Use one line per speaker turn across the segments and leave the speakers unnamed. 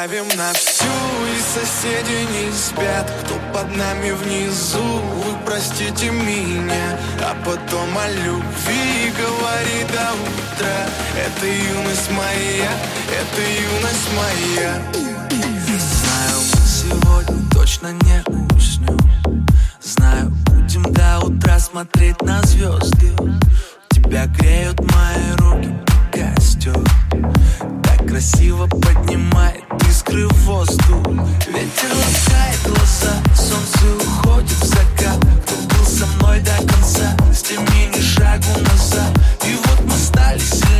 давим на всю И соседи не спят, кто под нами внизу Вы простите меня, а потом о любви Говори до утра. Это юность моя, это юность моя.
Знаю, сегодня точно не уснем Знаю, будем до утра смотреть на звезды. Тебя греют мои руки, костер Так красиво поднимает искры в воздух. Ветер ласкает глаза, солнце уходит в закат. Кто был со мной до конца, с теми ни шагу назад. И вот мы стали
сильнее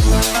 Just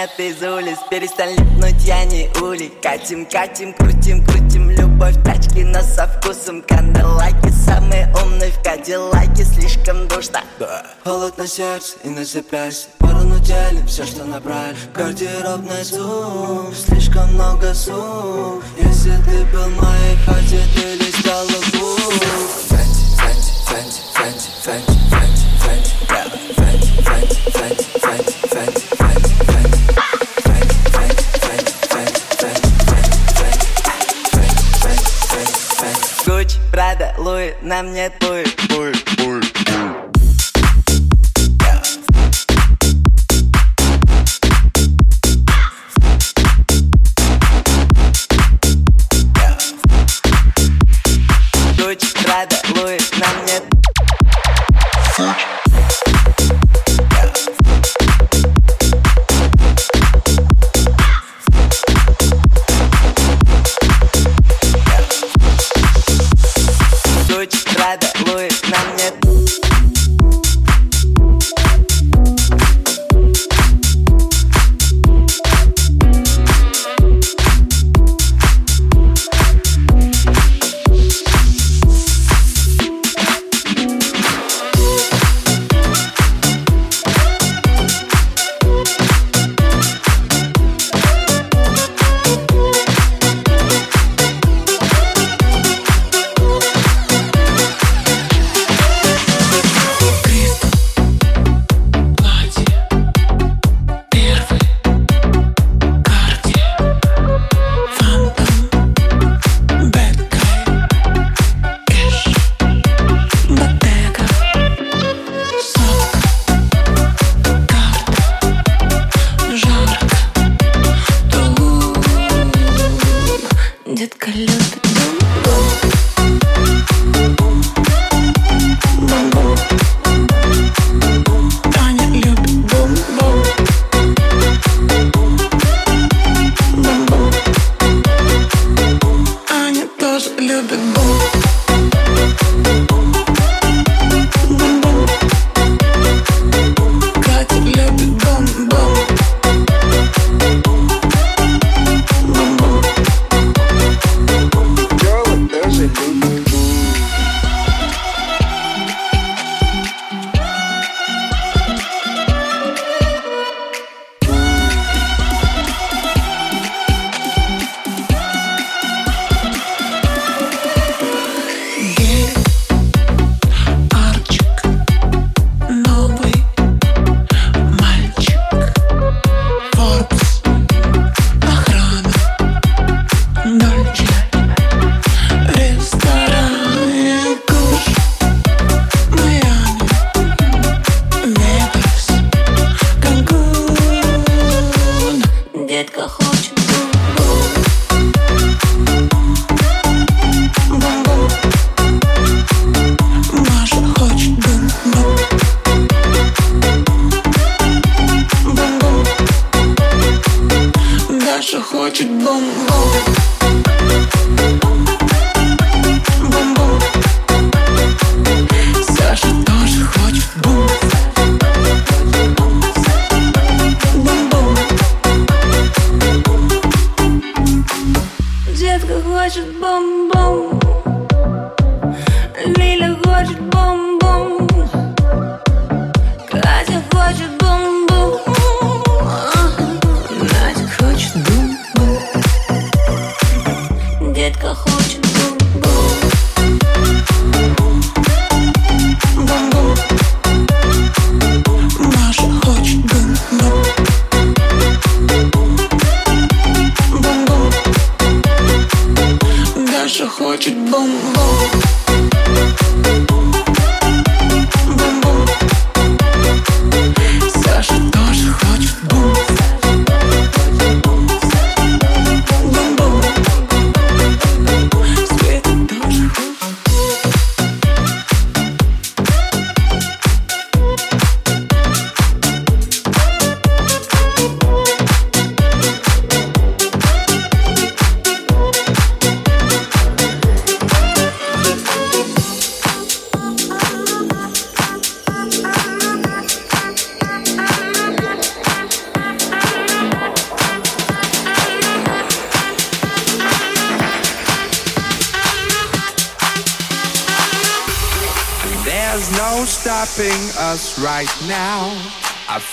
звонят из улиц. Перестань липнуть, я не улей. Катим, катим, крутим, крутим. Любовь тачки, но со вкусом. Канделайки самые умные в Кадиллаке. Слишком душно.
Холод на сердце и на запястье. Пару на теле, все, что набрали. Гардеробный зум, слишком много сум. Если ты был моей хате, ты листал луку Фэнти, Фэнти, Фэнти, Фэнти, Фэнти. Фэнти, Фэнти, Фэнти, Фэнти, Фэнти,
нам не пуль, пуль, пуль.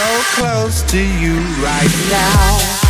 so close to you right now.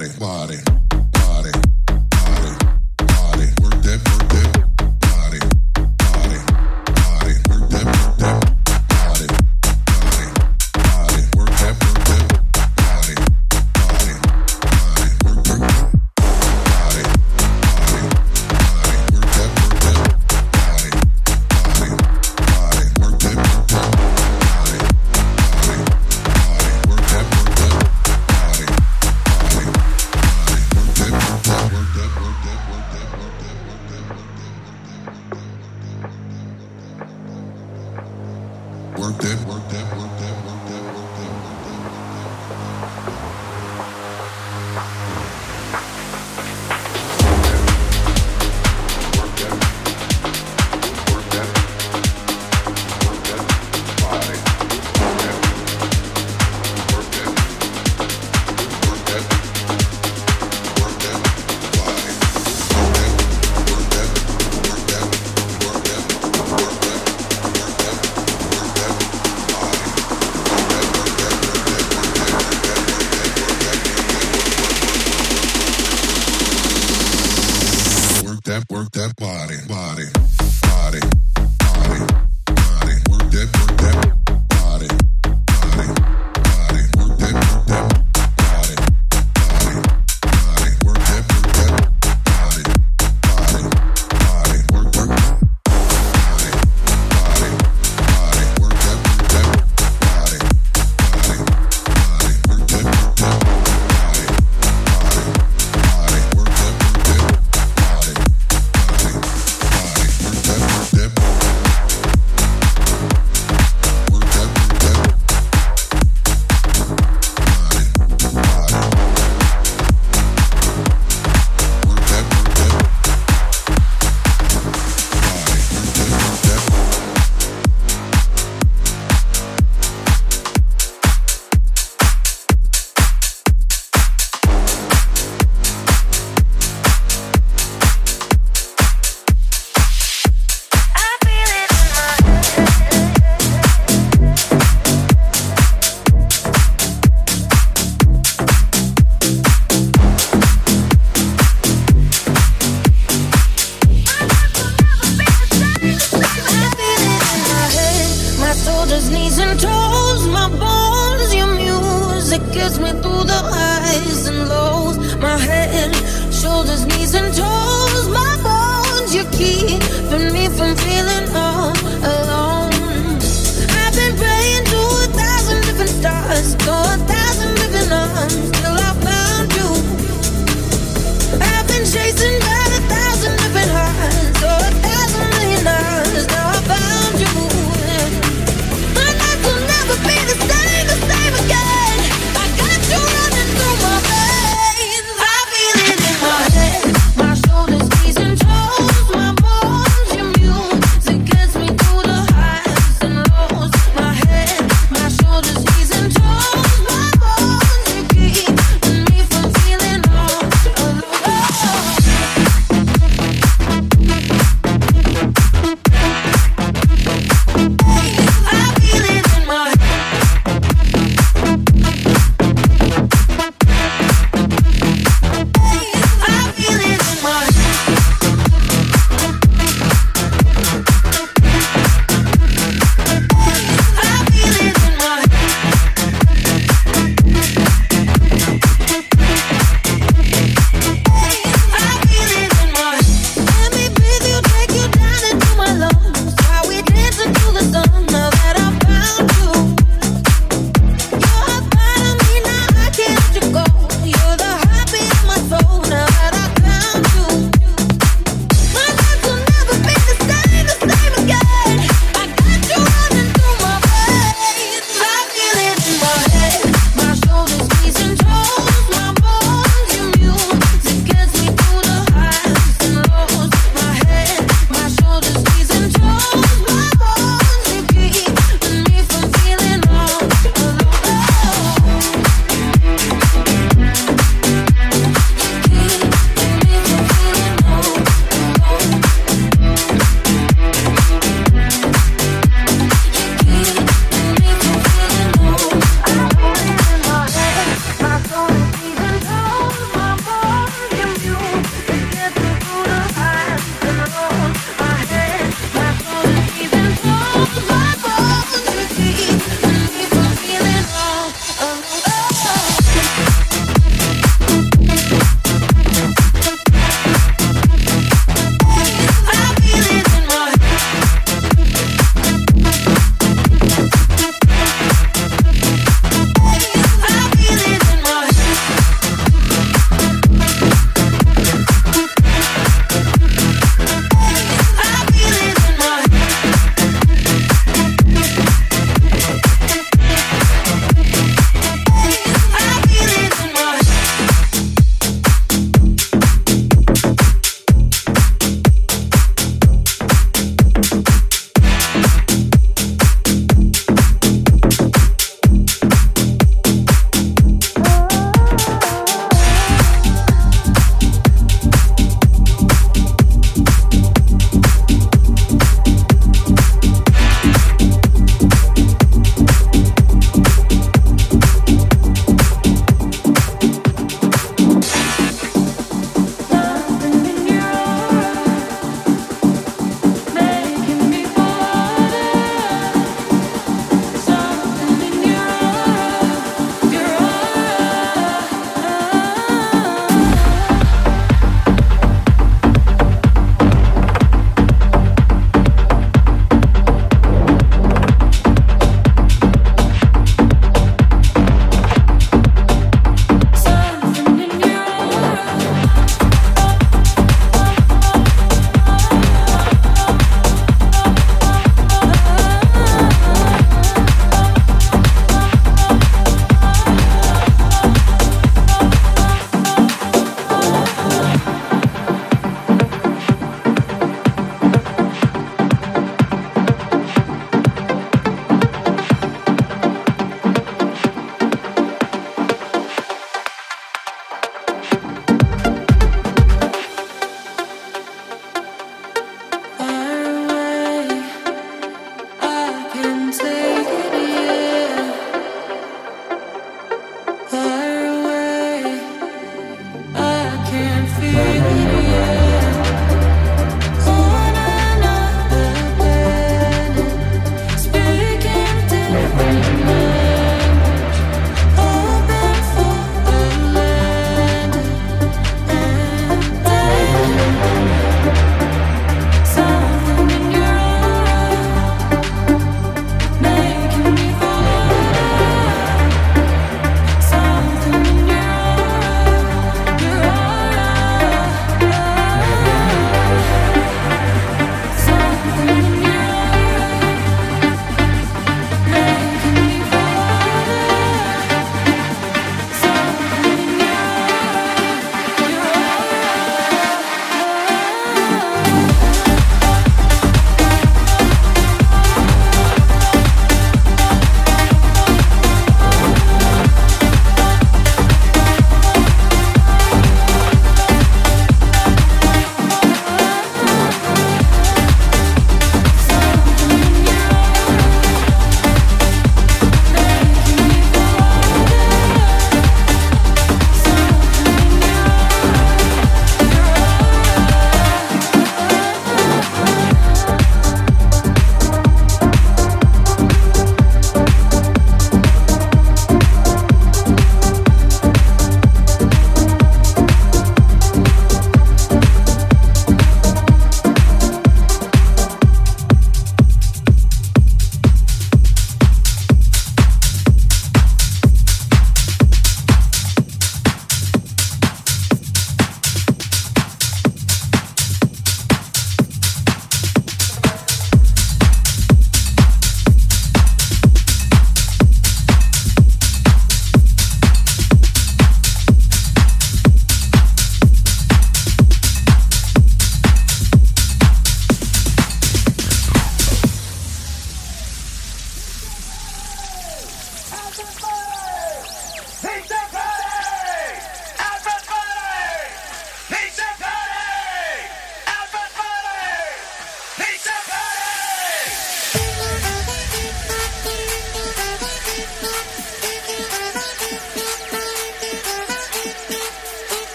body, body.